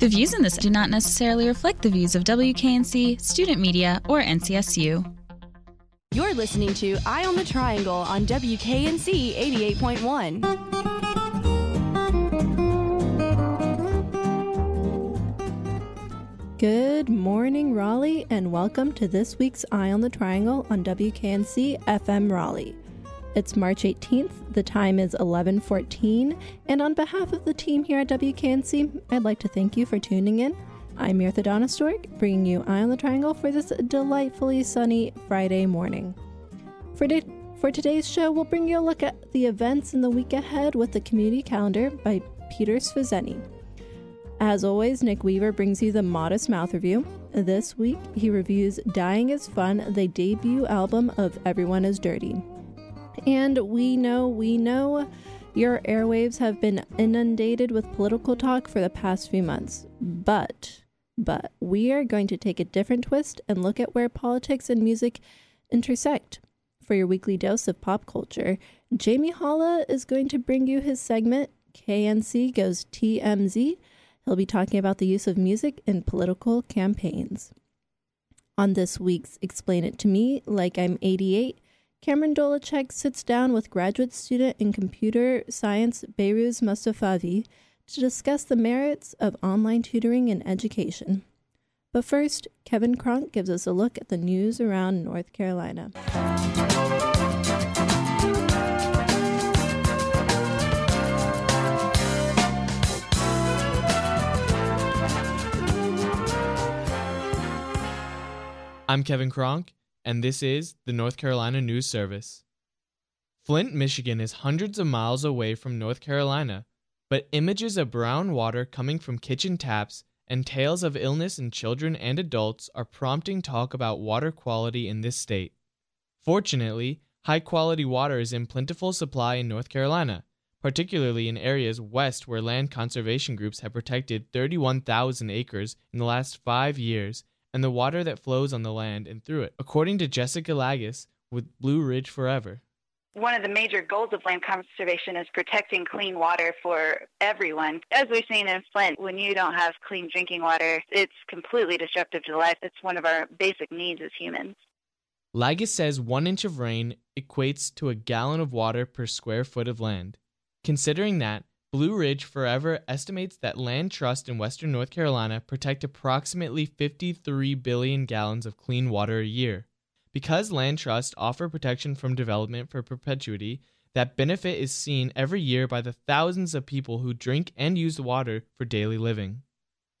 The views in this do not necessarily reflect the views of WKNC, student media, or NCSU. You're listening to Eye on the Triangle on WKNC 88.1. Good morning, Raleigh, and welcome to this week's Eye on the Triangle on WKNC FM Raleigh. It's March 18th. The time is 11:14, and on behalf of the team here at WKNC, I'd like to thank you for tuning in. I'm Mirtha Donistorg, bringing you Eye on the Triangle for this delightfully sunny Friday morning. For, di- for today's show, we'll bring you a look at the events in the week ahead with the community calendar by Peter Sfazeni. As always, Nick Weaver brings you the Modest Mouth review. This week, he reviews Dying is Fun, the debut album of Everyone is Dirty. And we know, we know your airwaves have been inundated with political talk for the past few months. But, but, we are going to take a different twist and look at where politics and music intersect. For your weekly dose of pop culture, Jamie Holla is going to bring you his segment, KNC Goes TMZ. He'll be talking about the use of music in political campaigns. On this week's Explain It to Me Like I'm 88, Cameron Dolachek sits down with graduate student in computer science Behrooz Mustafavi to discuss the merits of online tutoring in education. But first, Kevin Kronk gives us a look at the news around North Carolina. I'm Kevin Kronk, and this is the North Carolina News Service. Flint, Michigan is hundreds of miles away from North Carolina, but images of brown water coming from kitchen taps and tales of illness in children and adults are prompting talk about water quality in this state. Fortunately, high quality water is in plentiful supply in North Carolina, particularly in areas west where land conservation groups have protected 31,000 acres in the last five years and the water that flows on the land and through it, according to Jessica Lagus with Blue Ridge Forever. One of the major goals of land conservation is protecting clean water for everyone. As we've seen in Flint, when you don't have clean drinking water, it's completely disruptive to life. It's one of our basic needs as humans. Lagus says one inch of rain equates to a gallon of water per square foot of land. Considering that, Blue Ridge Forever estimates that land trust in western North Carolina protect approximately 53 billion gallons of clean water a year. Because land trusts offer protection from development for perpetuity, that benefit is seen every year by the thousands of people who drink and use the water for daily living.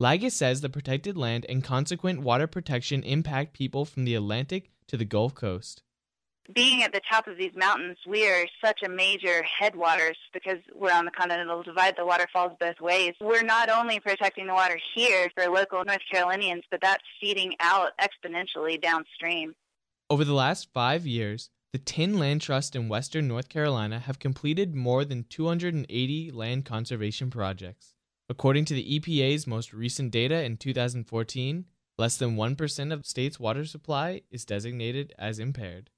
Lagis says the protected land and consequent water protection impact people from the Atlantic to the Gulf Coast being at the top of these mountains, we are such a major headwaters because we're on the continental divide. The water falls both ways. We're not only protecting the water here for local North Carolinians, but that's feeding out exponentially downstream. Over the last five years, the Tin Land Trust in western North Carolina have completed more than 280 land conservation projects. According to the EPA's most recent data in 2014, less than 1% of state's water supply is designated as impaired.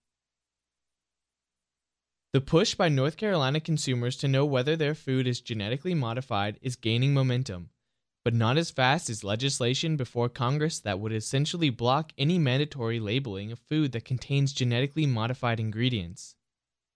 The push by North Carolina consumers to know whether their food is genetically modified is gaining momentum, but not as fast as legislation before Congress that would essentially block any mandatory labeling of food that contains genetically modified ingredients.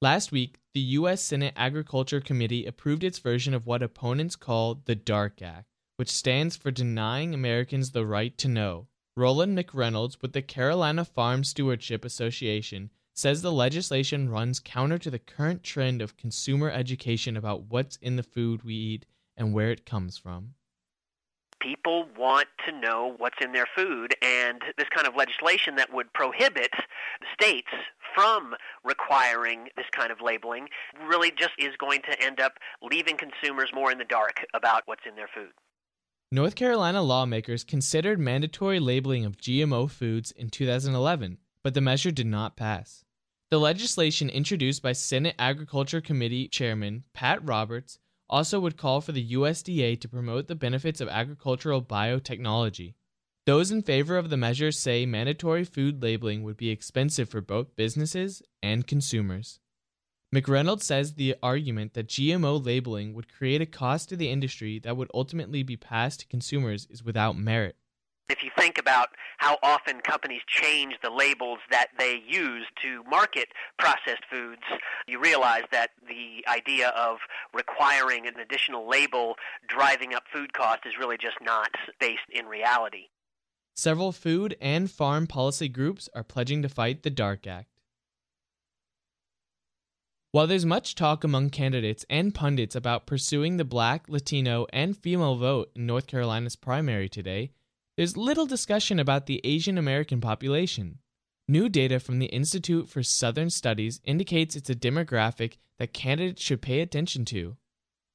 Last week, the U.S. Senate Agriculture Committee approved its version of what opponents call the DARK Act, which stands for Denying Americans the Right to Know. Roland McReynolds with the Carolina Farm Stewardship Association says the legislation runs counter to the current trend of consumer education about what's in the food we eat and where it comes from. People want to know what's in their food, and this kind of legislation that would prohibit states from requiring this kind of labeling really just is going to end up leaving consumers more in the dark about what's in their food. North Carolina lawmakers considered mandatory labeling of GMO foods in 2011, but the measure did not pass. The legislation introduced by Senate Agriculture Committee Chairman Pat Roberts also would call for the USDA to promote the benefits of agricultural biotechnology. Those in favor of the measure say mandatory food labeling would be expensive for both businesses and consumers. McReynolds says the argument that GMO labeling would create a cost to the industry that would ultimately be passed to consumers is without merit. If you think about how often companies change the labels that they use to market processed foods, you realize that the idea of requiring an additional label driving up food costs is really just not based in reality. Several food and farm policy groups are pledging to fight the DARK Act. While there's much talk among candidates and pundits about pursuing the black, Latino, and female vote in North Carolina's primary today, there's little discussion about the Asian American population. New data from the Institute for Southern Studies indicates it's a demographic that candidates should pay attention to.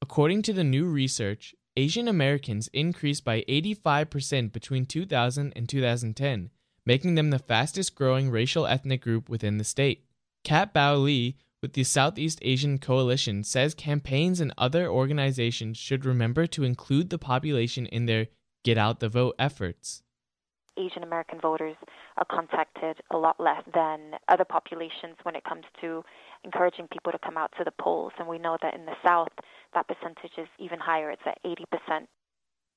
According to the new research, Asian Americans increased by 85% between 2000 and 2010, making them the fastest growing racial ethnic group within the state. Kat Bao Lee with the Southeast Asian Coalition says campaigns and other organizations should remember to include the population in their get out the vote efforts. Asian American voters are contacted a lot less than other populations when it comes to encouraging people to come out to the polls. And we know that in the South, that percentage is even higher. It's at 80%.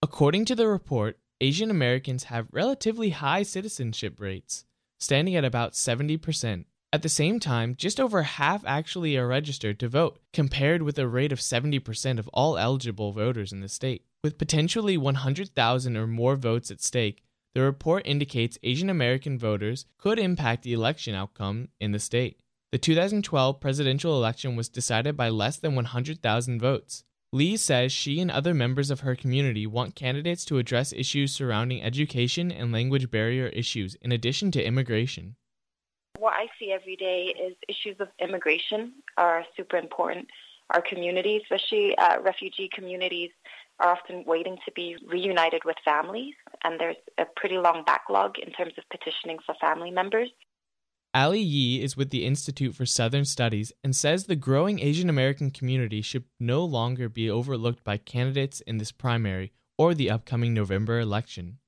According to the report, Asian Americans have relatively high citizenship rates, standing at about 70%. At the same time, just over half actually are registered to vote, compared with a rate of 70% of all eligible voters in the state. With potentially 100,000 or more votes at stake, the report indicates Asian American voters could impact the election outcome in the state. The 2012 presidential election was decided by less than 100,000 votes. Lee says she and other members of her community want candidates to address issues surrounding education and language barrier issues in addition to immigration what I see every day is issues of immigration are super important. Our community, especially uh, refugee communities, are often waiting to be reunited with families, and there's a pretty long backlog in terms of petitioning for family members. Ali Yee is with the Institute for Southern Studies and says the growing Asian American community should no longer be overlooked by candidates in this primary or the upcoming November election.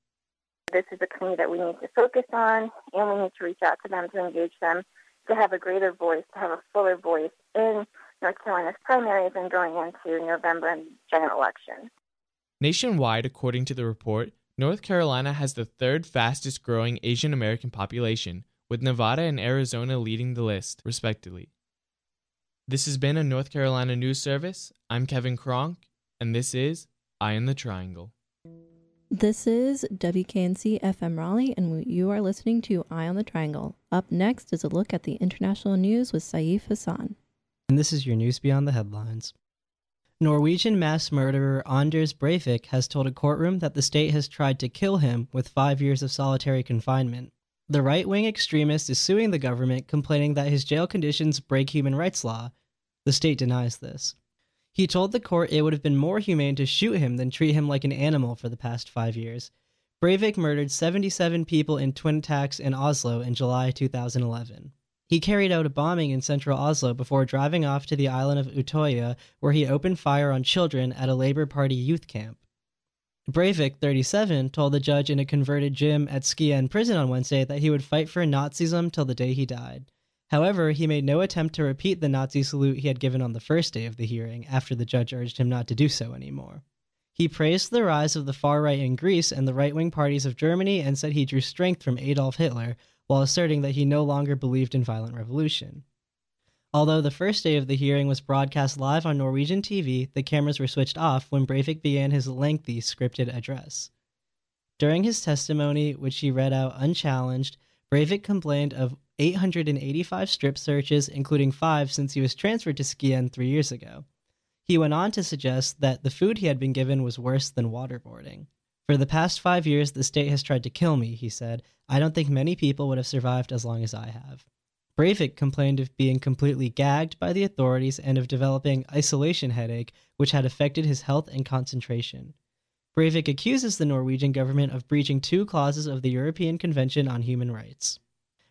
This is a community that we need to focus on, and we need to reach out to them to engage them to have a greater voice, to have a fuller voice in North Carolina's primaries and going into November and general election. Nationwide, according to the report, North Carolina has the third fastest growing Asian American population, with Nevada and Arizona leading the list, respectively. This has been a North Carolina News Service. I'm Kevin Kronk, and this is Eye in the Triangle. This is WKNC FM Raleigh, and you are listening to Eye on the Triangle. Up next is a look at the international news with Saif Hassan. And this is your news beyond the headlines. Norwegian mass murderer Anders Breivik has told a courtroom that the state has tried to kill him with five years of solitary confinement. The right wing extremist is suing the government, complaining that his jail conditions break human rights law. The state denies this. He told the court it would have been more humane to shoot him than treat him like an animal for the past five years. Breivik murdered 77 people in twin attacks in Oslo in July 2011. He carried out a bombing in central Oslo before driving off to the island of Utøya, where he opened fire on children at a Labour Party youth camp. Breivik, 37, told the judge in a converted gym at Skien prison on Wednesday that he would fight for Nazism till the day he died. However, he made no attempt to repeat the Nazi salute he had given on the first day of the hearing after the judge urged him not to do so anymore. He praised the rise of the far right in Greece and the right wing parties of Germany and said he drew strength from Adolf Hitler, while asserting that he no longer believed in violent revolution. Although the first day of the hearing was broadcast live on Norwegian TV, the cameras were switched off when Breivik began his lengthy scripted address. During his testimony, which he read out unchallenged, Breivik complained of 885 strip searches, including five since he was transferred to Skien three years ago. He went on to suggest that the food he had been given was worse than waterboarding. For the past five years, the state has tried to kill me, he said. I don't think many people would have survived as long as I have. Breivik complained of being completely gagged by the authorities and of developing isolation headache, which had affected his health and concentration. Breivik accuses the Norwegian government of breaching two clauses of the European Convention on Human Rights.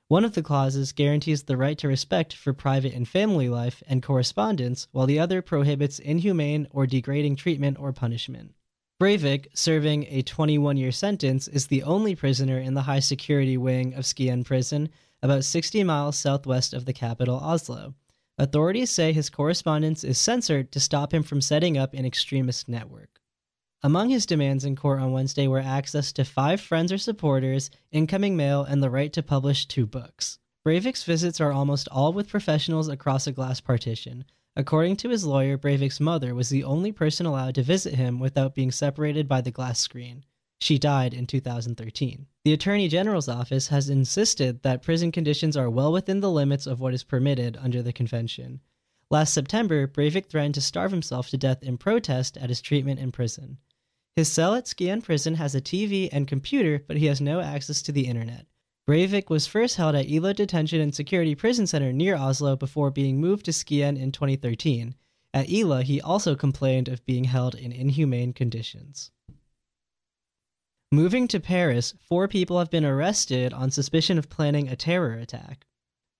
One of the clauses guarantees the right to respect for private and family life and correspondence, while the other prohibits inhumane or degrading treatment or punishment. Breivik, serving a 21 year sentence, is the only prisoner in the high security wing of Skien prison, about 60 miles southwest of the capital, Oslo. Authorities say his correspondence is censored to stop him from setting up an extremist network. Among his demands in court on Wednesday were access to five friends or supporters, incoming mail, and the right to publish two books. Breivik's visits are almost all with professionals across a glass partition. According to his lawyer, Breivik's mother was the only person allowed to visit him without being separated by the glass screen. She died in 2013. The Attorney General's office has insisted that prison conditions are well within the limits of what is permitted under the convention. Last September, Breivik threatened to starve himself to death in protest at his treatment in prison. His cell at Skien prison has a TV and computer, but he has no access to the internet. Breivik was first held at Ila Detention and Security Prison Center near Oslo before being moved to Skien in 2013. At Ila, he also complained of being held in inhumane conditions. Moving to Paris, four people have been arrested on suspicion of planning a terror attack.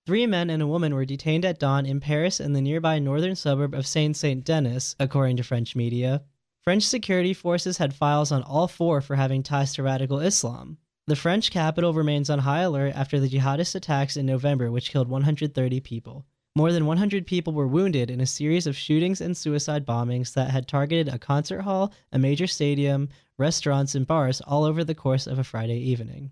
Three men and a woman were detained at dawn in Paris and the nearby northern suburb of Saint Saint Denis, according to French media. French security forces had files on all four for having ties to radical Islam. The French capital remains on high alert after the jihadist attacks in November, which killed 130 people. More than 100 people were wounded in a series of shootings and suicide bombings that had targeted a concert hall, a major stadium, restaurants, and bars all over the course of a Friday evening.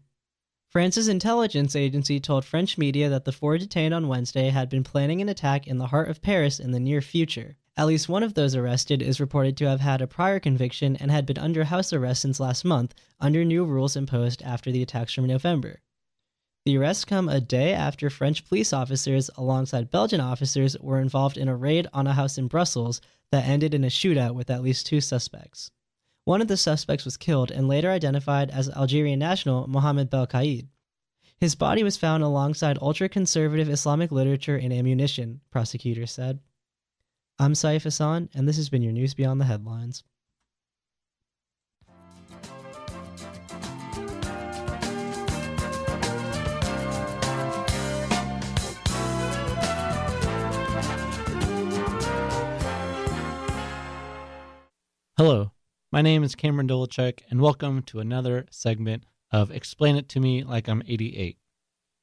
France's intelligence agency told French media that the four detained on Wednesday had been planning an attack in the heart of Paris in the near future. At least one of those arrested is reported to have had a prior conviction and had been under house arrest since last month under new rules imposed after the attacks from November. The arrests come a day after French police officers, alongside Belgian officers, were involved in a raid on a house in Brussels that ended in a shootout with at least two suspects. One of the suspects was killed and later identified as Algerian national Mohamed Belkaid. His body was found alongside ultra conservative Islamic literature and ammunition, prosecutors said. I'm Saif Hassan, and this has been your News Beyond the Headlines. Hello, my name is Cameron Dolachek, and welcome to another segment of Explain It to Me Like I'm 88,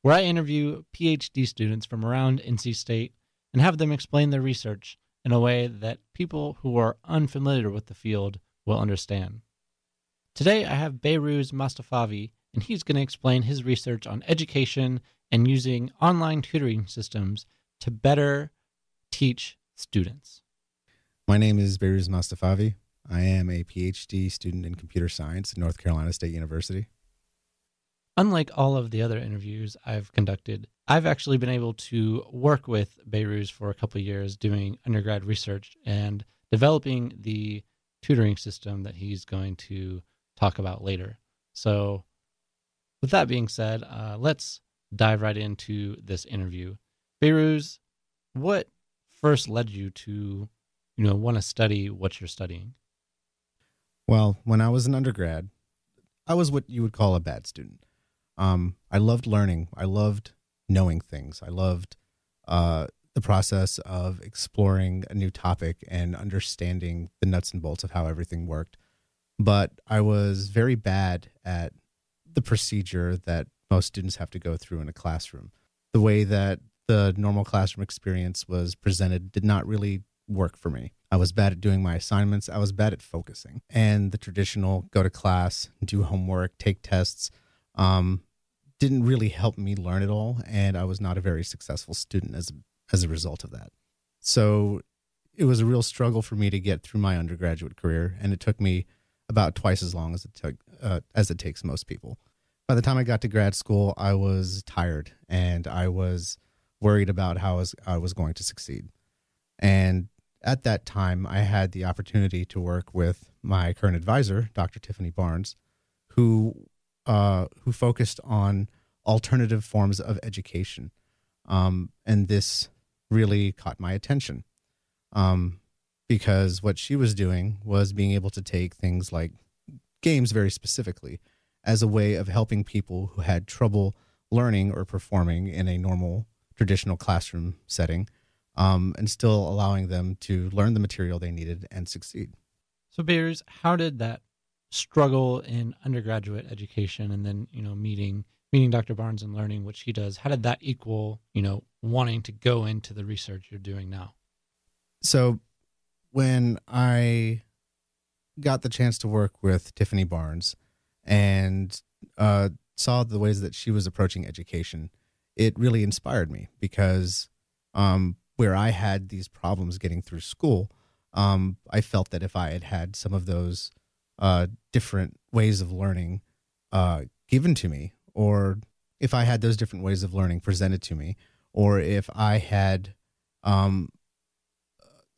where I interview PhD students from around NC State and have them explain their research in a way that people who are unfamiliar with the field will understand. Today I have Behrooz Mostafavi, and he's going to explain his research on education and using online tutoring systems to better teach students. My name is Behrooz Mostafavi. I am a PhD student in computer science at North Carolina State University. Unlike all of the other interviews I've conducted, I've actually been able to work with Behrooz for a couple years doing undergrad research and developing the tutoring system that he's going to talk about later. So, with that being said, uh, let's dive right into this interview. Behrooz, what first led you to, you know, want to study what you're studying? Well, when I was an undergrad, I was what you would call a bad student. Um, I loved learning. I loved knowing things. I loved uh, the process of exploring a new topic and understanding the nuts and bolts of how everything worked. But I was very bad at the procedure that most students have to go through in a classroom. The way that the normal classroom experience was presented did not really work for me. I was bad at doing my assignments. I was bad at focusing. And the traditional go to class, do homework, take tests um, didn't really help me learn at all. And I was not a very successful student as, as a result of that. So it was a real struggle for me to get through my undergraduate career. And it took me about twice as long as it took, uh, as it takes most people. By the time I got to grad school, I was tired and I was worried about how I was, I was going to succeed. And at that time, I had the opportunity to work with my current advisor, Dr. Tiffany Barnes, who uh, who focused on alternative forms of education, um, and this really caught my attention um, because what she was doing was being able to take things like games very specifically as a way of helping people who had trouble learning or performing in a normal traditional classroom setting um, and still allowing them to learn the material they needed and succeed. So, Beers, how did that struggle in undergraduate education and then, you know, meeting meeting Dr. Barnes and learning what she does, how did that equal, you know, wanting to go into the research you're doing now? So when I got the chance to work with Tiffany Barnes and uh, saw the ways that she was approaching education, it really inspired me because um, where I had these problems getting through school, um, I felt that if I had had some of those uh, different ways of learning uh, given to me, or if I had those different ways of learning presented to me, or if I had um,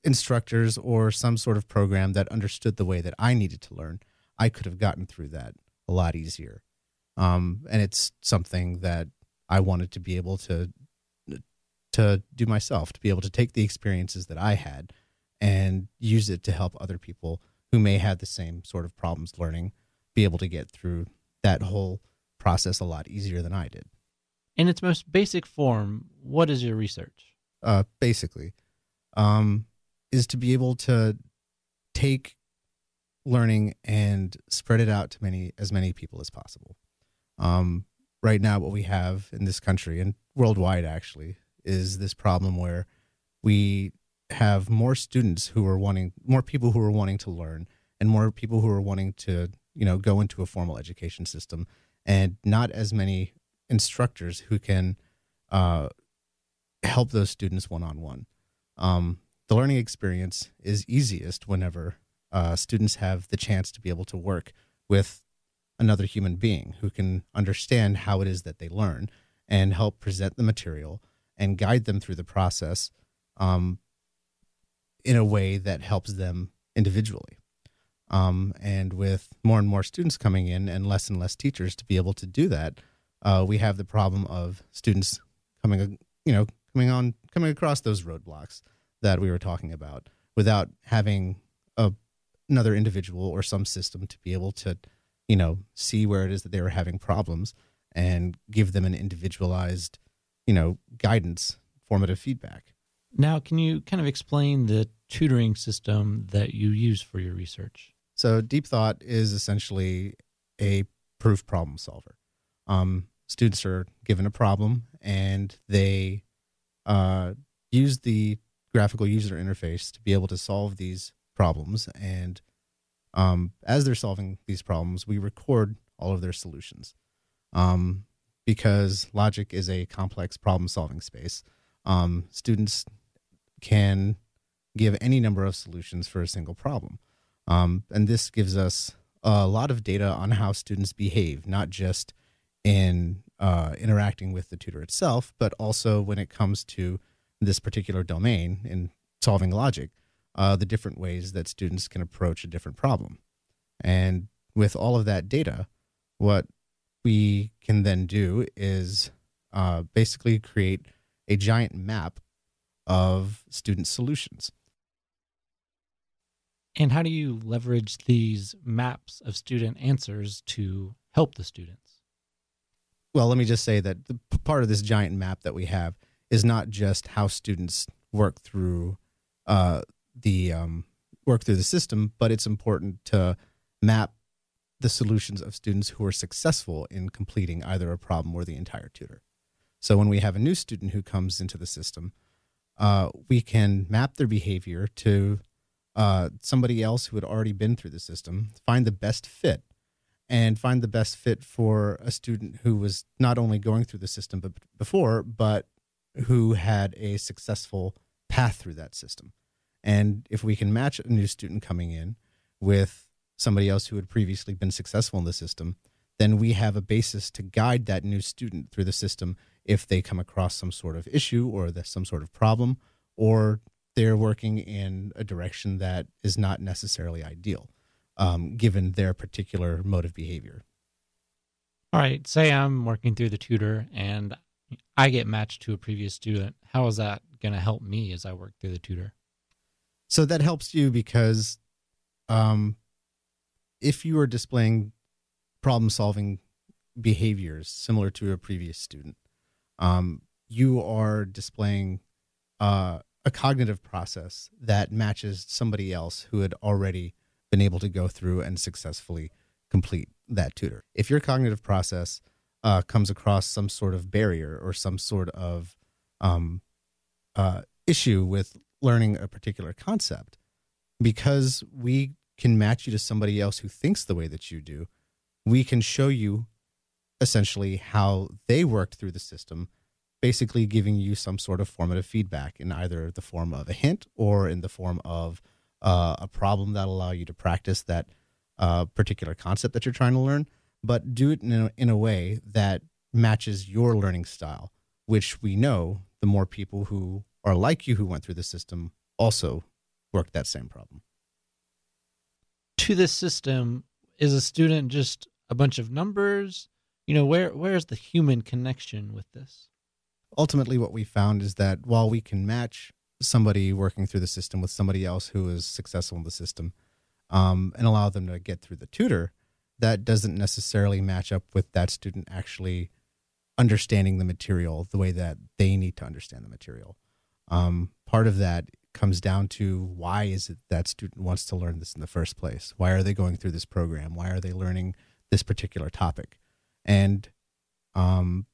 instructors or some sort of program that understood the way that I needed to learn, I could have gotten through that a lot easier. Um, and it's something that I wanted to be able to to do myself, to be able to take the experiences that I had and use it to help other people who may have the same sort of problems learning, be able to get through that whole process a lot easier than I did. In its most basic form, what is your research? Uh, basically, um, is to be able to take learning and spread it out to many as many people as possible. Um, right now, what we have in this country and worldwide actually is this problem where we have more students who are wanting more people who are wanting to learn and more people who are wanting to you know go into a formal education system and not as many instructors who can uh, help those students one on one. The learning experience is easiest whenever uh, students have the chance to be able to work with another human being who can understand how it is that they learn and help present the material and guide them through the process um, in a way that helps them individually. Um, and with more and more students coming in and less and less teachers to be able to do that, uh, we have the problem of students coming, you know, coming on, coming across those roadblocks that we were talking about without having a, another individual or some system to be able to, you know, see where it is that they were having problems and give them an individualized, you know, guidance, formative feedback. Now, can you kind of explain the tutoring system that you use for your research? So, deep thought is essentially a proof problem solver. Um, students are given a problem and they uh, use the graphical user interface to be able to solve these problems. And um, as they're solving these problems, we record all of their solutions. Um, because logic is a complex problem solving space, um, students can give any number of solutions for a single problem. Um, and this gives us a lot of data on how students behave, not just in uh, interacting with the tutor itself, but also when it comes to this particular domain in solving logic, uh, the different ways that students can approach a different problem. And with all of that data, what we can then do is uh, basically create a giant map of student solutions. And how do you leverage these maps of student answers to help the students? Well, let me just say that part of this giant map that we have is not just how students work through uh, the um, work through the system, but it's important to map the solutions of students who are successful in completing either a problem or the entire tutor. So when we have a new student who comes into the system, uh, we can map their behavior to uh, somebody else who had already been through the system, find the best fit, and find the best fit for a student who was not only going through the system but before, but who had a successful path through that system. And if we can match a new student coming in with somebody else who had previously been successful in the system, then we have a basis to guide that new student through the system if they come across some sort of issue or the, some sort of problem, or they're working in a direction that is not necessarily ideal, um, given their particular mode of behavior. All right, say I'm working through the tutor and I get matched to a previous student. How is that going to help me as I work through the tutor? So that helps you because um, if you are displaying problem solving behaviors similar to a previous student, um, you are displaying uh, a cognitive process that matches somebody else who had already been able to go through and successfully complete that tutor. If your cognitive process uh, comes across some sort of barrier or some sort of um, uh, issue with learning a particular concept, because we can match you to somebody else who thinks the way that you do, we can show you essentially how they worked through the system, basically giving you some sort of formative feedback in either the form of a hint or in the form of uh, a problem that'll allow you to practice that uh, particular concept that you're trying to learn, but do it in a, in a way that matches your learning style, which we know the more people who are like you who went through the system also worked that same problem. To this system, is a student just a bunch of numbers? You know, where where is the human connection with this? Ultimately, what we found is that while we can match somebody working through the system with somebody else who is successful in the system um, and allow them to get through the tutor, that doesn't necessarily match up with that student actually understanding the material the way that they need to understand the material. Um, part of that comes down to why is it that student wants to learn this in the first place? Why are they going through this program? Why are they learning this particular topic? And um,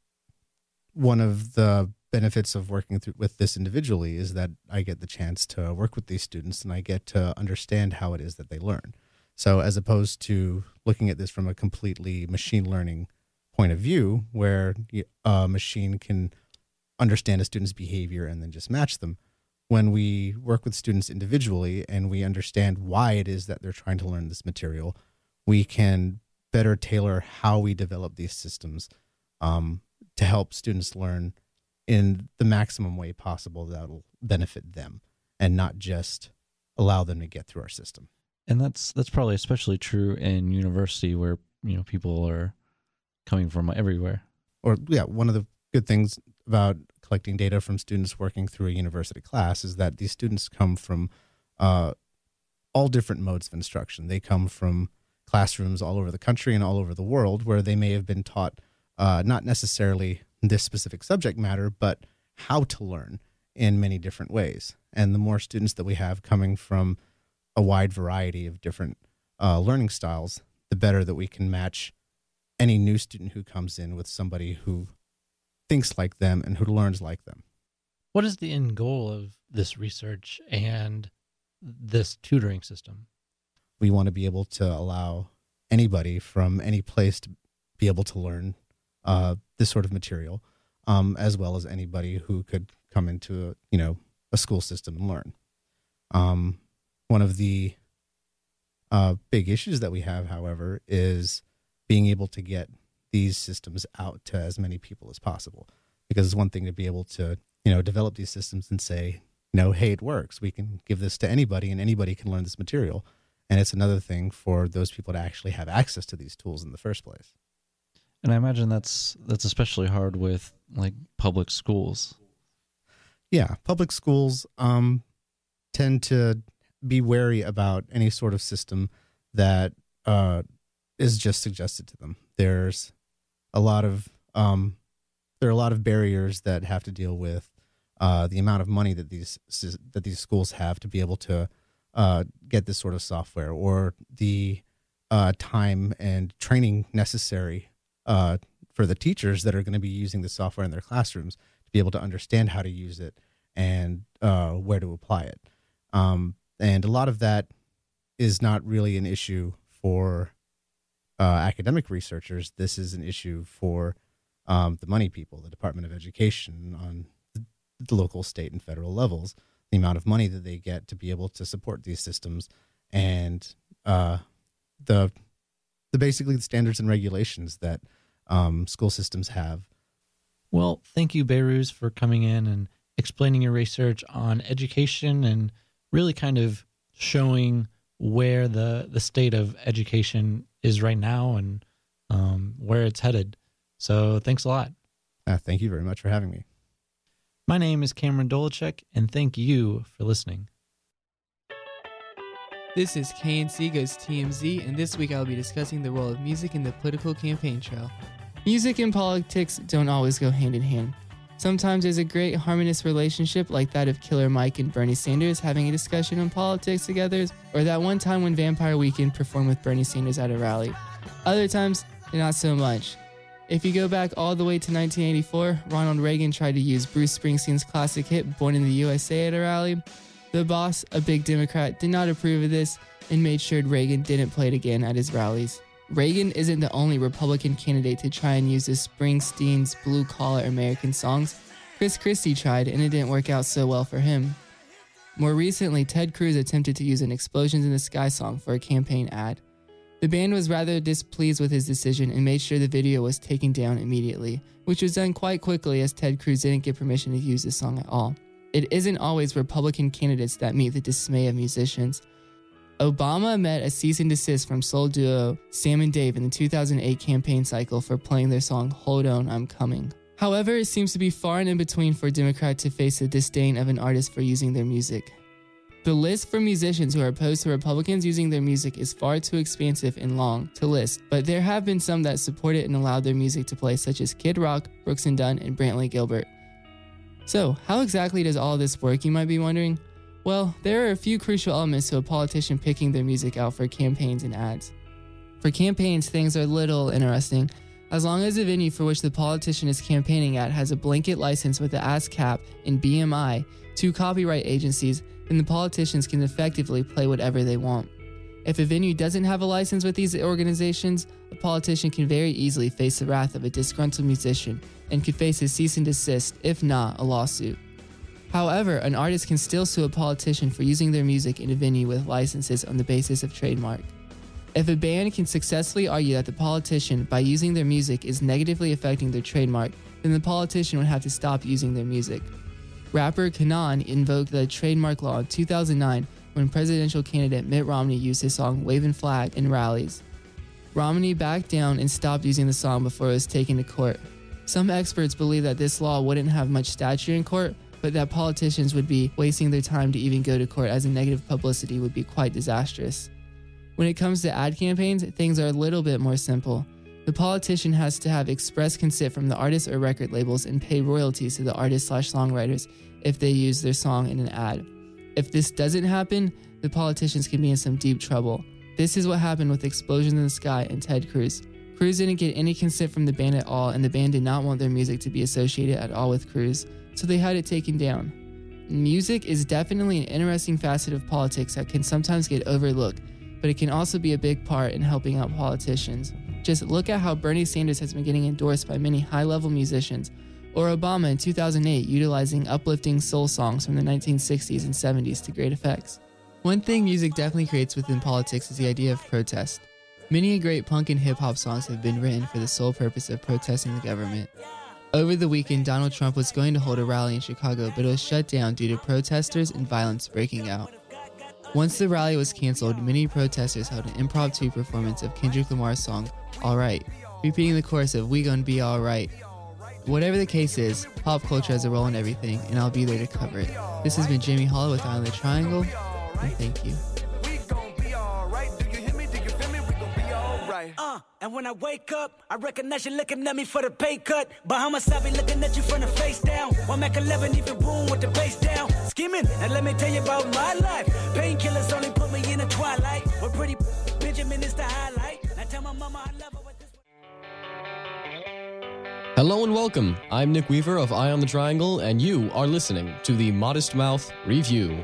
one of the benefits of working through, with this individually is that I get the chance to work with these students and I get to understand how it is that they learn. So, as opposed to looking at this from a completely machine learning point of view, where a machine can understand a student's behavior and then just match them, when we work with students individually and we understand why it is that they're trying to learn this material, we can better tailor how we develop these systems um, to help students learn in the maximum way possible that'll benefit them and not just allow them to get through our system. And that's that's probably especially true in university where you know people are coming from everywhere. Or yeah, one of the good things about collecting data from students working through a university class is that these students come from uh, all different modes of instruction. They come from classrooms all over the country and all over the world where they may have been taught uh, not necessarily this specific subject matter, but how to learn in many different ways. And the more students that we have coming from a wide variety of different uh, learning styles, the better that we can match any new student who comes in with somebody who thinks like them and who learns like them. What is the end goal of this research and this tutoring system? we want to be able to allow anybody from any place to be able to learn uh, this sort of material, um, as well as anybody who could come into a, you know a school system and learn. Um, one of the uh, big issues that we have, however, is being able to get these systems out to as many people as possible. Because it's one thing to be able to you know develop these systems and say, you know, hey, it works. We can give this to anybody, and anybody can learn this material and it's another thing for those people to actually have access to these tools in the first place and i imagine that's that's especially hard with like public schools. Yeah public schools um, tend to be wary about any sort of system that uh, is just suggested to them. There's a lot of um, there are a lot of barriers that have to deal with uh, the amount of money that these that these schools have to be able to uh, get this sort of software or the uh, time and training necessary uh, for the teachers that are going to be using the software in their classrooms to be able to understand how to use it and uh, where to apply it. Um, and a lot of that is not really an issue for uh, academic researchers. This is an issue for um, the money people, the Department of Education on the local, state, and federal levels the amount of money that they get to be able to support these systems and uh, the the basically the standards and regulations that um, school systems have. Well, thank you, Behrooz, for coming in and explaining your research on education and really kind of showing where the the state of education is right now and um, where it's headed. So, thanks a lot. Uh, thank you very much for having me. My name is Cameron Dolachek, and thank you for listening. This is KNC Goes TMZ, and this week I'll be discussing the role of music in the political campaign trail. Music and politics don't always go hand in hand. Sometimes there's a great harmonious relationship, like that of Killer Mike and Bernie Sanders having a discussion on politics together, or that one time when Vampire Weekend performed with Bernie Sanders at a rally. Other times, not so much. If you go back all the way to 1984, Ronald Reagan tried to use Bruce Springsteen's classic hit Born in the USA at a rally. The boss, a big Democrat, did not approve of this and made sure Reagan didn't play it again at his rallies. Reagan isn't the only Republican candidate to try and use the Springsteen's blue collar American songs. Chris Christie tried and it didn't work out so well for him. More recently, Ted Cruz attempted to use an Explosions in the Sky song for a campaign ad. The band was rather displeased with his decision and made sure the video was taken down immediately, which was done quite quickly as Ted Cruz didn't get permission to use the song at all. It isn't always Republican candidates that meet the dismay of musicians. Obama met a cease and desist from soul duo Sam and Dave in the 2008 campaign cycle for playing their song Hold On, I'm Coming. However, it seems to be far and in between for a Democrat to face the disdain of an artist for using their music. The list for musicians who are opposed to Republicans using their music is far too expansive and long to list, but there have been some that support it and allowed their music to play, such as Kid Rock, Brooks and Dunn, and Brantley Gilbert. So, how exactly does all this work, you might be wondering? Well, there are a few crucial elements to a politician picking their music out for campaigns and ads. For campaigns, things are little interesting. As long as the venue for which the politician is campaigning at has a blanket license with the ASCAP and BMI, two copyright agencies, then the politicians can effectively play whatever they want. If a venue doesn't have a license with these organizations, a politician can very easily face the wrath of a disgruntled musician and could face a cease and desist, if not a lawsuit. However, an artist can still sue a politician for using their music in a venue with licenses on the basis of trademark. If a band can successfully argue that the politician, by using their music, is negatively affecting their trademark, then the politician would have to stop using their music. Rapper Kanan invoked the trademark law in 2009 when presidential candidate Mitt Romney used his song Wavin' Flag in rallies. Romney backed down and stopped using the song before it was taken to court. Some experts believe that this law wouldn't have much stature in court, but that politicians would be wasting their time to even go to court as a negative publicity would be quite disastrous. When it comes to ad campaigns, things are a little bit more simple. The politician has to have express consent from the artist or record labels and pay royalties to the artist slash songwriters if they use their song in an ad. If this doesn't happen, the politicians can be in some deep trouble. This is what happened with Explosions in the Sky and Ted Cruz. Cruz didn't get any consent from the band at all, and the band did not want their music to be associated at all with Cruz, so they had it taken down. Music is definitely an interesting facet of politics that can sometimes get overlooked, but it can also be a big part in helping out politicians. Just look at how Bernie Sanders has been getting endorsed by many high level musicians, or Obama in 2008 utilizing uplifting soul songs from the 1960s and 70s to great effects. One thing music definitely creates within politics is the idea of protest. Many great punk and hip hop songs have been written for the sole purpose of protesting the government. Over the weekend, Donald Trump was going to hold a rally in Chicago, but it was shut down due to protesters and violence breaking out. Once the rally was canceled, many protesters held an impromptu performance of Kendrick Lamar's song, Alright, repeating the chorus of We Gonna Be Alright. Whatever the case is, pop culture has a role in everything, and I'll be there to cover it. This has been Jamie Hollow with on the Triangle, and thank you. Uh, and when I wake up, I recognize you looking at me for the pay cut. Bahamas, I be looking at you from the face down. One Mac 11, even boom with the bass down. Skimming, and let me tell you about my life. Painkillers only put me in the twilight. We're pretty Benjamin is the highlight. Now tell my mama I love her. with this- Hello and welcome. I'm Nick Weaver of Eye on the Triangle, and you are listening to the Modest Mouth Review.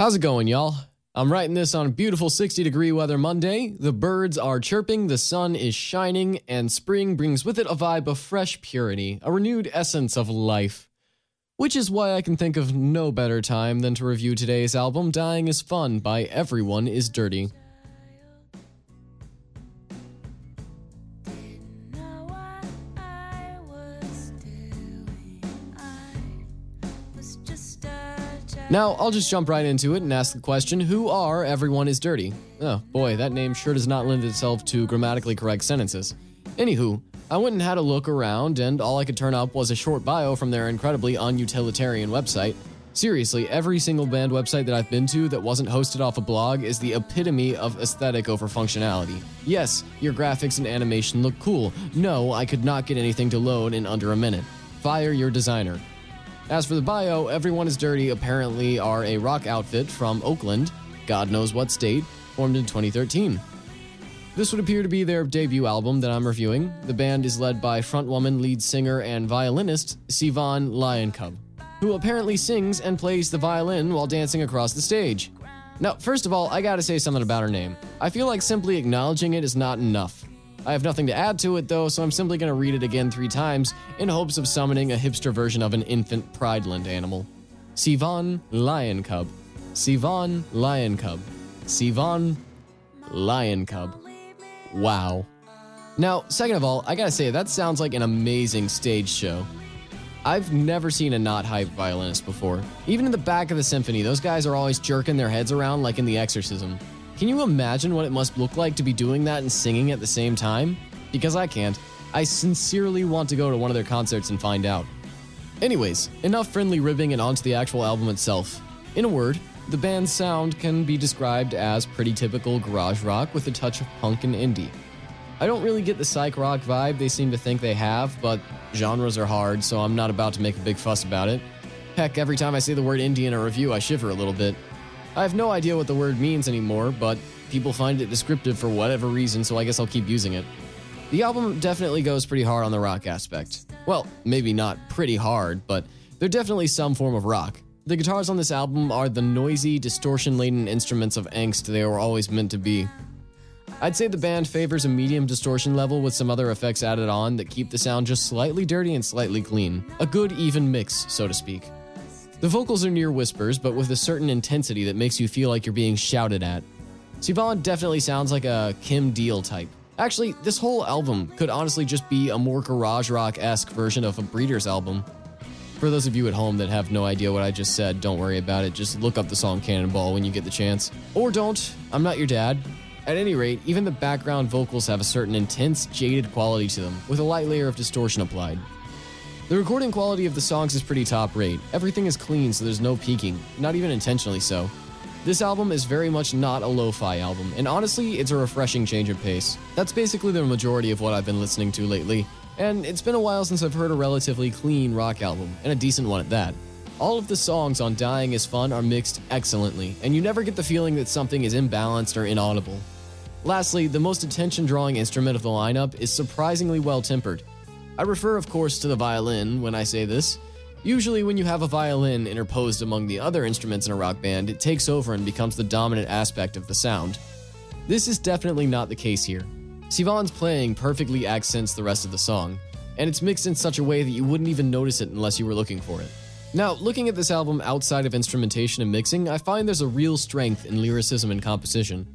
How's it going, y'all? I'm writing this on a beautiful 60 degree weather Monday. The birds are chirping, the sun is shining, and spring brings with it a vibe of fresh purity, a renewed essence of life. Which is why I can think of no better time than to review today's album, Dying is Fun by Everyone is Dirty. Now, I'll just jump right into it and ask the question Who are Everyone is Dirty? Oh, boy, that name sure does not lend itself to grammatically correct sentences. Anywho, I went and had a look around, and all I could turn up was a short bio from their incredibly unutilitarian website. Seriously, every single band website that I've been to that wasn't hosted off a blog is the epitome of aesthetic over functionality. Yes, your graphics and animation look cool. No, I could not get anything to load in under a minute. Fire your designer. As for the bio, Everyone is Dirty apparently are a rock outfit from Oakland, God knows what state, formed in 2013. This would appear to be their debut album that I'm reviewing. The band is led by frontwoman, lead singer, and violinist Sivan Lion Cub, who apparently sings and plays the violin while dancing across the stage. Now, first of all, I gotta say something about her name. I feel like simply acknowledging it is not enough. I have nothing to add to it though, so I'm simply gonna read it again three times in hopes of summoning a hipster version of an infant Prideland animal. Sivan Lion Cub. Sivan Lion Cub. Sivan Lion Cub. Wow. Now, second of all, I gotta say, that sounds like an amazing stage show. I've never seen a not hype violinist before. Even in the back of the symphony, those guys are always jerking their heads around like in The Exorcism. Can you imagine what it must look like to be doing that and singing at the same time? Because I can't. I sincerely want to go to one of their concerts and find out. Anyways, enough friendly ribbing and onto the actual album itself. In a word, the band's sound can be described as pretty typical garage rock with a touch of punk and indie. I don't really get the psych rock vibe they seem to think they have, but genres are hard, so I'm not about to make a big fuss about it. Heck, every time I say the word indie in a review, I shiver a little bit. I have no idea what the word means anymore, but people find it descriptive for whatever reason, so I guess I'll keep using it. The album definitely goes pretty hard on the rock aspect. Well, maybe not pretty hard, but they're definitely some form of rock. The guitars on this album are the noisy, distortion laden instruments of angst they were always meant to be. I'd say the band favors a medium distortion level with some other effects added on that keep the sound just slightly dirty and slightly clean. A good, even mix, so to speak. The vocals are near whispers, but with a certain intensity that makes you feel like you're being shouted at. Sivan definitely sounds like a Kim Deal type. Actually, this whole album could honestly just be a more garage rock esque version of a Breeders album. For those of you at home that have no idea what I just said, don't worry about it. Just look up the song Cannonball when you get the chance. Or don't. I'm not your dad. At any rate, even the background vocals have a certain intense, jaded quality to them, with a light layer of distortion applied. The recording quality of the songs is pretty top rate. Everything is clean, so there's no peaking, not even intentionally so. This album is very much not a lo fi album, and honestly, it's a refreshing change of pace. That's basically the majority of what I've been listening to lately, and it's been a while since I've heard a relatively clean rock album, and a decent one at that. All of the songs on Dying is Fun are mixed excellently, and you never get the feeling that something is imbalanced or inaudible. Lastly, the most attention drawing instrument of the lineup is surprisingly well tempered. I refer, of course, to the violin when I say this. Usually, when you have a violin interposed among the other instruments in a rock band, it takes over and becomes the dominant aspect of the sound. This is definitely not the case here. Sivan's playing perfectly accents the rest of the song, and it's mixed in such a way that you wouldn't even notice it unless you were looking for it. Now, looking at this album outside of instrumentation and mixing, I find there's a real strength in lyricism and composition.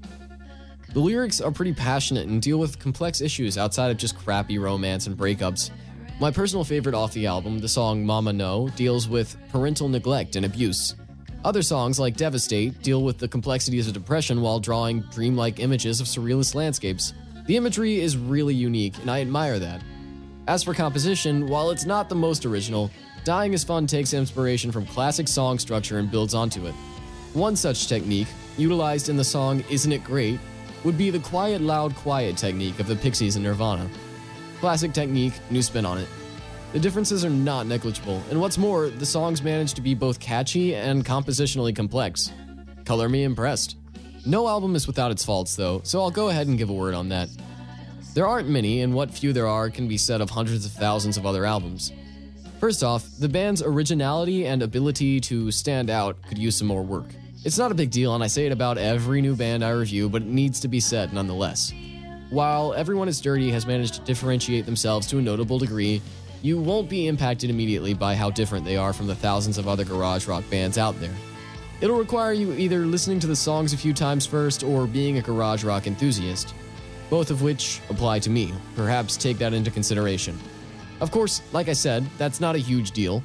The lyrics are pretty passionate and deal with complex issues outside of just crappy romance and breakups. My personal favorite off the album, the song Mama No, deals with parental neglect and abuse. Other songs, like Devastate, deal with the complexities of depression while drawing dreamlike images of surrealist landscapes. The imagery is really unique, and I admire that. As for composition, while it's not the most original, Dying is Fun takes inspiration from classic song structure and builds onto it. One such technique, utilized in the song Isn't It Great, would be the quiet, loud, quiet technique of the Pixies and Nirvana. Classic technique, new spin on it. The differences are not negligible, and what's more, the songs manage to be both catchy and compositionally complex. Color me impressed. No album is without its faults, though, so I'll go ahead and give a word on that. There aren't many, and what few there are can be said of hundreds of thousands of other albums. First off, the band's originality and ability to stand out could use some more work. It's not a big deal, and I say it about every new band I review, but it needs to be said nonetheless. While Everyone is Dirty has managed to differentiate themselves to a notable degree, you won't be impacted immediately by how different they are from the thousands of other garage rock bands out there. It'll require you either listening to the songs a few times first or being a garage rock enthusiast, both of which apply to me. Perhaps take that into consideration. Of course, like I said, that's not a huge deal.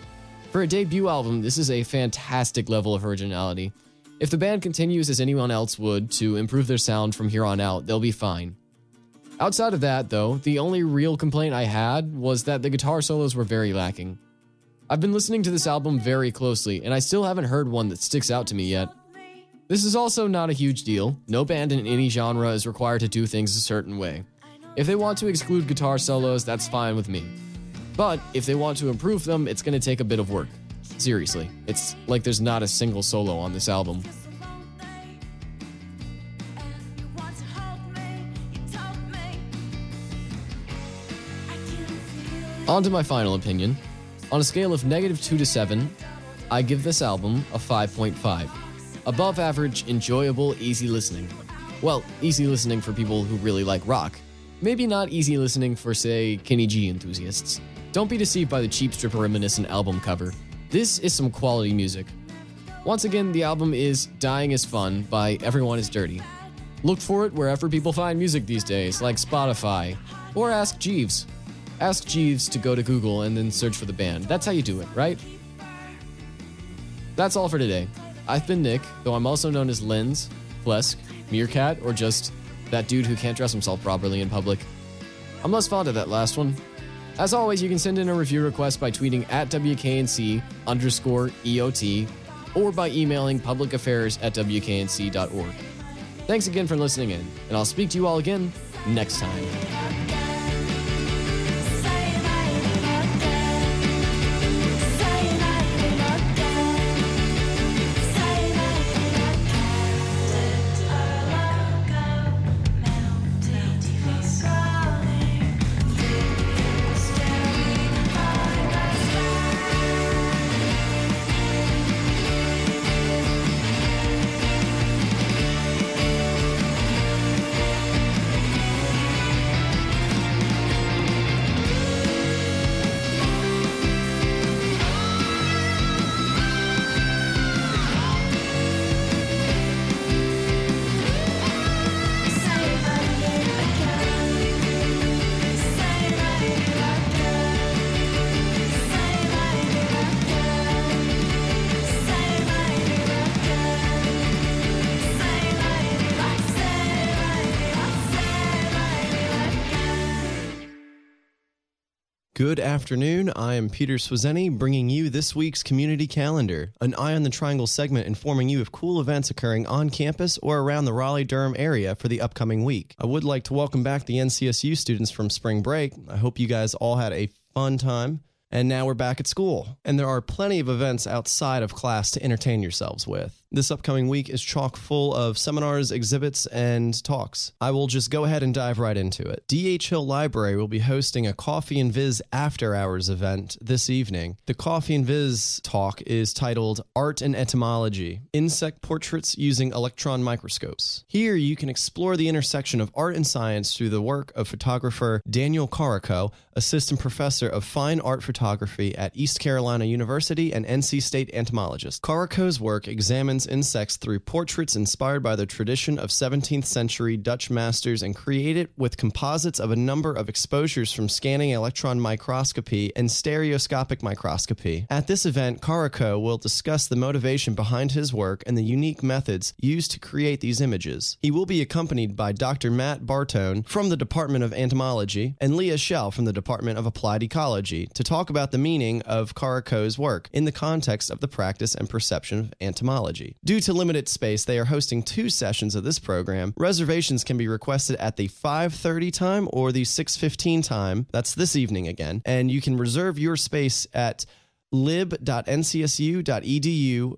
For a debut album, this is a fantastic level of originality. If the band continues as anyone else would to improve their sound from here on out, they'll be fine. Outside of that, though, the only real complaint I had was that the guitar solos were very lacking. I've been listening to this album very closely, and I still haven't heard one that sticks out to me yet. This is also not a huge deal. No band in any genre is required to do things a certain way. If they want to exclude guitar solos, that's fine with me. But if they want to improve them, it's going to take a bit of work. Seriously, it's like there's not a single solo on this album. On to my final opinion. On a scale of negative 2 to 7, I give this album a 5.5. Above average, enjoyable, easy listening. Well, easy listening for people who really like rock. Maybe not easy listening for, say, Kenny G enthusiasts. Don't be deceived by the cheap stripper reminiscent album cover. This is some quality music. Once again, the album is Dying is Fun by Everyone is Dirty. Look for it wherever people find music these days, like Spotify, or Ask Jeeves. Ask Jeeves to go to Google and then search for the band. That's how you do it, right? That's all for today. I've been Nick, though I'm also known as Lens, Flesk, Meerkat, or just that dude who can't dress himself properly in public. I'm less fond of that last one. As always, you can send in a review request by tweeting at WKNC underscore EOT or by emailing publicaffairs at WKNC.org. Thanks again for listening in, and I'll speak to you all again next time. Good afternoon. I am Peter Swazeni bringing you this week's community calendar, an Eye on the Triangle segment informing you of cool events occurring on campus or around the Raleigh Durham area for the upcoming week. I would like to welcome back the NCSU students from spring break. I hope you guys all had a fun time. And now we're back at school, and there are plenty of events outside of class to entertain yourselves with. This upcoming week is chock full of seminars, exhibits, and talks. I will just go ahead and dive right into it. DH Hill Library will be hosting a Coffee and Viz after hours event this evening. The Coffee and Viz talk is titled Art and Entomology Insect Portraits Using Electron Microscopes. Here you can explore the intersection of art and science through the work of photographer Daniel Kariko, assistant professor of fine art photography at East Carolina University and NC State entomologist. Kariko's work examines insects through portraits inspired by the tradition of 17th century Dutch masters and created with composites of a number of exposures from scanning electron microscopy and stereoscopic microscopy. At this event, Kariko will discuss the motivation behind his work and the unique methods used to create these images. He will be accompanied by Dr. Matt Bertone from the Department of Entomology and Leah Shell from the Department of Applied Ecology to talk about the meaning of Kariko's work in the context of the practice and perception of entomology. Due to limited space, they are hosting two sessions of this program. Reservations can be requested at the 5:30 time or the 6:15 time. That's this evening again, and you can reserve your space at lib.ncsu.edu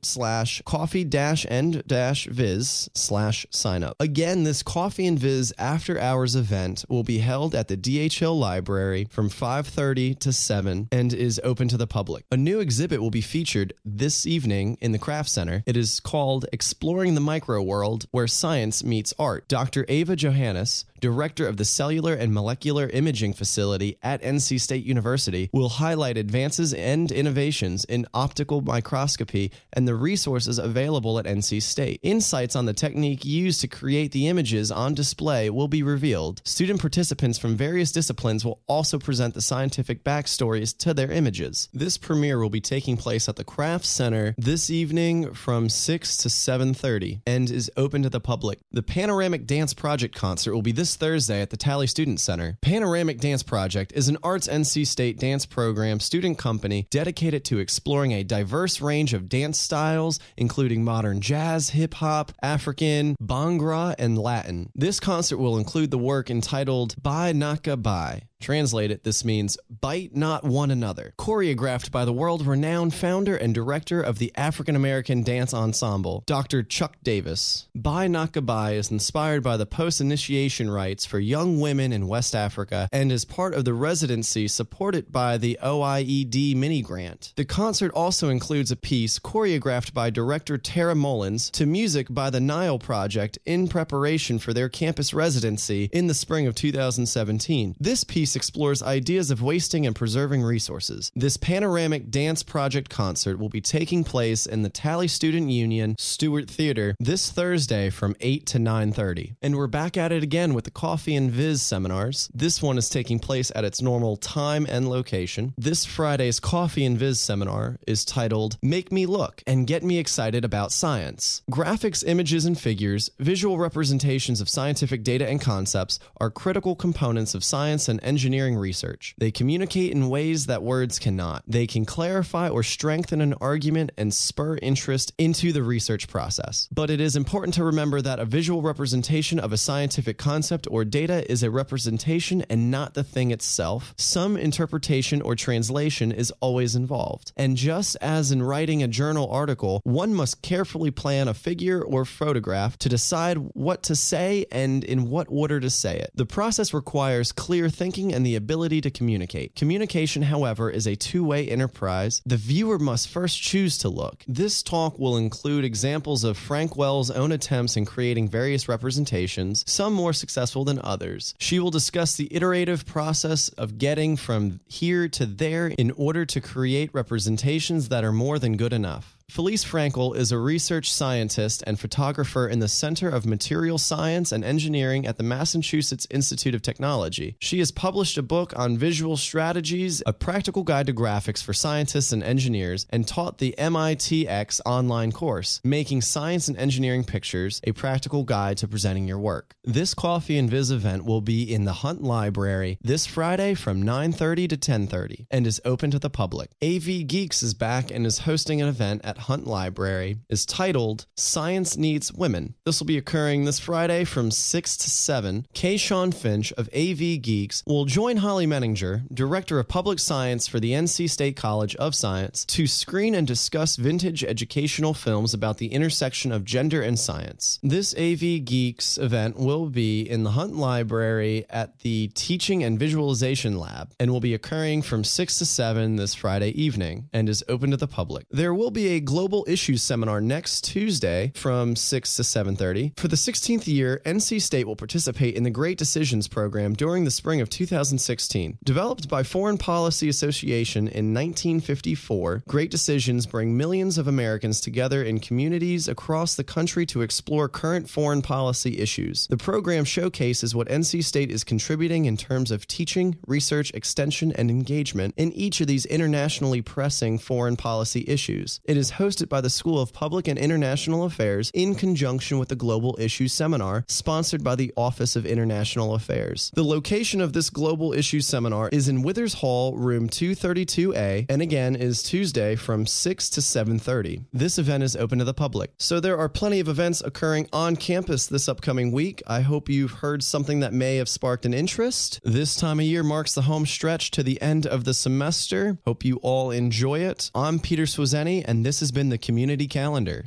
slash coffee dash and dash viz slash sign up. Again, this coffee and viz after hours event will be held at the DHL library from 5.30 to 7 and is open to the public. A new exhibit will be featured this evening in the Craft Center. It is called Exploring the Micro World, where science meets art. Dr. Ava Johannes, director of the Cellular and Molecular Imaging Facility at NC State University, will highlight advances and innovations in optical microscopy and the resources available at NC State. Insights on the technique used to create the images on display will be revealed. Student participants from various disciplines will also present the scientific backstories to their images. This premiere will be taking place at the Craft Center this evening from 6 to 7:30 and is open to the public. The Panoramic Dance Project concert will be this this Thursday at the Talley Student Center. Panoramic Dance Project is an Arts NC State dance program student company dedicated to exploring a diverse range of dance styles, including modern jazz, hip hop, African, Bhangra, and Latin. This concert will include the work entitled Bye Naka Bye. Translated, this means bite not one another. Choreographed by the world renowned founder and director of the African American Dance Ensemble, Dr. Chuck Davis. Bye Nakabai is inspired by the post initiation rites for young women in West Africa and is part of the residency supported by the OIED mini grant. The concert also includes a piece choreographed by director Tara Mullins to music by the Nile Project in preparation for their campus residency in the spring of 2017. This piece explores ideas of wasting and preserving resources. This panoramic dance project concert will be taking place in the Talley Student Union Stewart Theater this Thursday from 8 to 9:30. And we're back at it again with the Coffee and Viz seminars. This one is taking place at its normal time and location. This Friday's Coffee and Viz seminar is titled Make Me Look and Get Me Excited About Science. Graphics, images, and figures, visual representations of scientific data and concepts are critical components of science and engineering research. They communicate in ways that words cannot. They can clarify or strengthen an argument and spur interest into the research process. But it is important to remember that a visual representation of a scientific concept or data is a representation and not the thing itself. Some interpretation or translation is always involved. And just as in writing a journal article, one must carefully plan a figure or photograph to decide what to say and in what order to say it. The process requires clear thinking and the ability to communicate. Communication, however, is a two way enterprise. The viewer must first choose to look. This talk will include examples of Frankel's own attempts in creating various representations, some more successful than others. She will discuss the iterative process of getting from here to there in order to create representations that are more than good enough. Felice Frankel is a research scientist and photographer in the Center of Material Science and Engineering at the Massachusetts Institute of Technology. She has published a book on visual strategies, a practical guide to graphics for scientists and engineers, and taught the MITx online course, Making Science and Engineering Pictures, a practical guide to presenting your work. This Coffee and Viz event will be in the Hunt Library this Friday from 9:30 to 10:30 and is open to the public. AV Geeks is back and is hosting an event at Hunt Library is titled Science Needs Women. This will be occurring this Friday from 6 to 7. Kay Sean Finch of AV Geeks will join Holly Menninger, Director of Public Science for the NC State College of Science, to screen and discuss vintage educational films about the intersection of gender and science. This AV Geeks event will be in the Hunt Library at the Teaching and Visualization Lab and will be occurring from 6 to 7 this Friday evening and is open to the public. There will be a Global Issues seminar next Tuesday from 6 to 7:30. For the 16th year, NC State will participate in the Great Decisions program during the spring of 2016. Developed by Foreign Policy Association in 1954, Great Decisions bring millions of Americans together in communities across the country to explore current foreign policy issues. The program showcases what NC State is contributing in terms of teaching, research, extension, and engagement in each of these internationally pressing foreign policy issues. It is hosted by the School of Public and International Affairs in conjunction with the Global Issues Seminar, sponsored by the Office of International Affairs. The location of this Global Issues Seminar is in Withers Hall, room 232A, and again is Tuesday from 6 to 7:30. This event is open to the public. So there are plenty of events occurring on campus this upcoming week. I hope you've heard something that may have sparked an interest. This time of year marks the home stretch to the end of the semester. Hope you all enjoy it. I'm Peter Swazeni, and this has been the Community Calendar.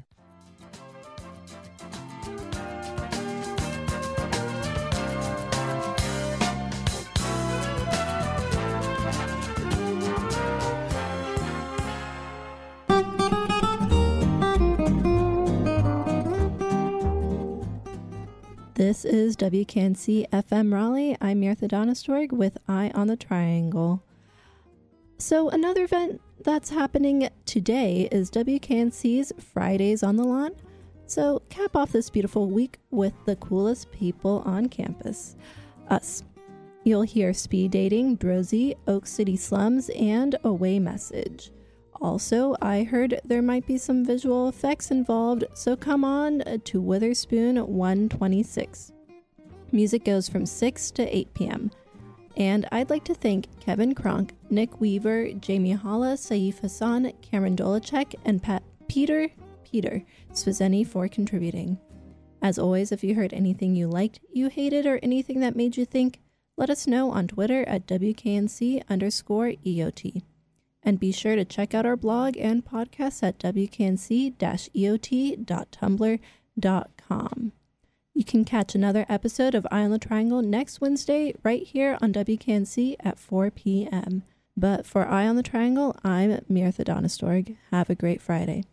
This is WKNC FM Raleigh. I'm Mirtha Donistorg with Eye on the Triangle. So, another event that's happening today is WKNC's Fridays on the Lawn. So, cap off this beautiful week with the coolest people on campus us. You'll hear speed dating, Drosy, Oak City Slums, and Away Message. Also, I heard there might be some visual effects involved, so come on to Witherspoon 126. Music goes from 6 to 8 p.m. And I'd like to thank Kevin Kronk, Nick Weaver, Jamie Holla, Saif Hassan, Cameron Dolacek, and Pat Peter Peter Swizeni for contributing. As always, if you heard anything you liked, you hated, or anything that made you think, let us know on Twitter at WKNC underscore EOT. And be sure to check out our blog and podcast at wknc-eot.tumblr.com. You can catch another episode of Eye on the Triangle next Wednesday right here on WKNC at 4 p.m. But for Eye on the Triangle, I'm Mirtha Donistorg. Have a great Friday.